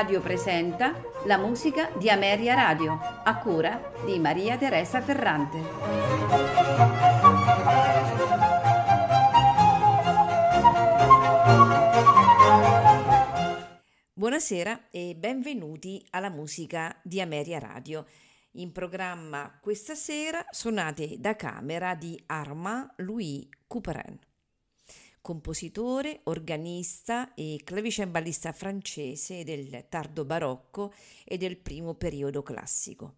Radio presenta la musica di Ameria Radio, a cura di Maria Teresa Ferrante. Buonasera e benvenuti alla musica di Ameria Radio. In programma questa sera suonate da camera di Armand Louis Couperin compositore, organista e clavicembalista francese del tardo barocco e del primo periodo classico.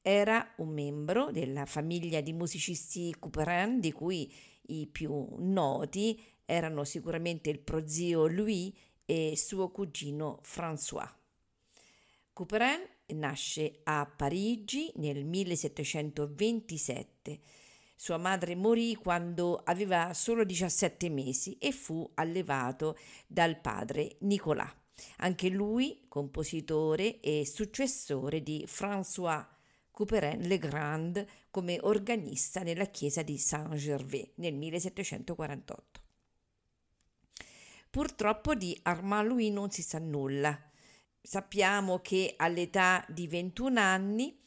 Era un membro della famiglia di musicisti Couperin, di cui i più noti erano sicuramente il prozio Louis e suo cugino François. Couperin nasce a Parigi nel 1727 sua madre morì quando aveva solo 17 mesi e fu allevato dal padre Nicolas, anche lui compositore e successore di François Couperin-Legrand come organista nella chiesa di Saint-Gervais nel 1748. Purtroppo di Armand Louis non si sa nulla. Sappiamo che all'età di 21 anni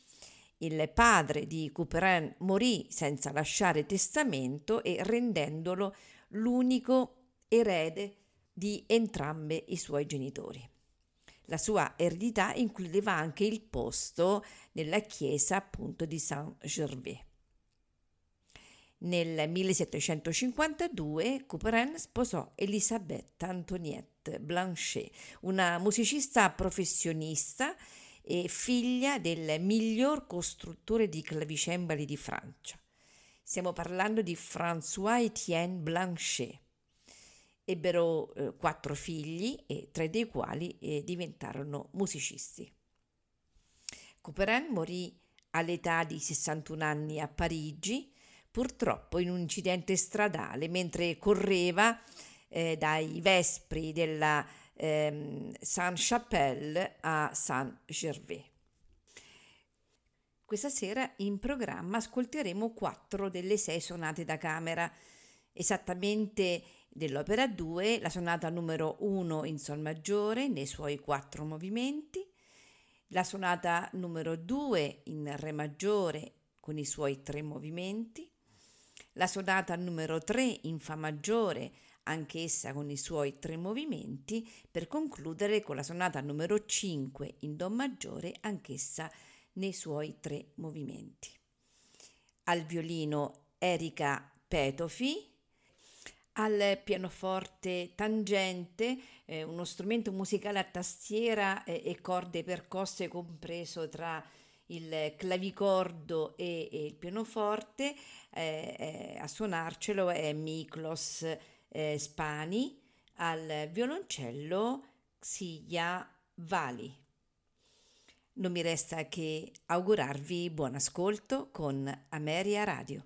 il padre di Couperin morì senza lasciare testamento e rendendolo l'unico erede di entrambi i suoi genitori. La sua eredità includeva anche il posto nella chiesa appunto di Saint-Gervais. Nel 1752 Couperin sposò Elisabetta Antoniette Blanchet, una musicista professionista e figlia del miglior costruttore di clavicembali di Francia. Stiamo parlando di François-Étienne Blanchet. Ebbero eh, quattro figli e tre dei quali eh, diventarono musicisti. Couperin morì all'età di 61 anni a Parigi, purtroppo in un incidente stradale mentre correva eh, dai vespri della ehm, Saint-Chapelle a Saint-Gervais. Questa sera in programma ascolteremo quattro delle sei sonate da camera, esattamente dell'opera 2, la sonata numero 1 in Sol maggiore nei suoi quattro movimenti, la sonata numero 2 in Re maggiore con i suoi tre movimenti, la sonata numero 3 in Fa maggiore anch'essa con i suoi tre movimenti, per concludere con la sonata numero 5 in Do maggiore, anch'essa nei suoi tre movimenti. Al violino Erika Petofi, al pianoforte tangente, eh, uno strumento musicale a tastiera eh, e corde percosse compreso tra il clavicordo e, e il pianoforte, eh, eh a suonarcelo è Miklos eh, Spani, al violoncello Xia Vali. Non mi resta che augurarvi buon ascolto con Ameria Radio.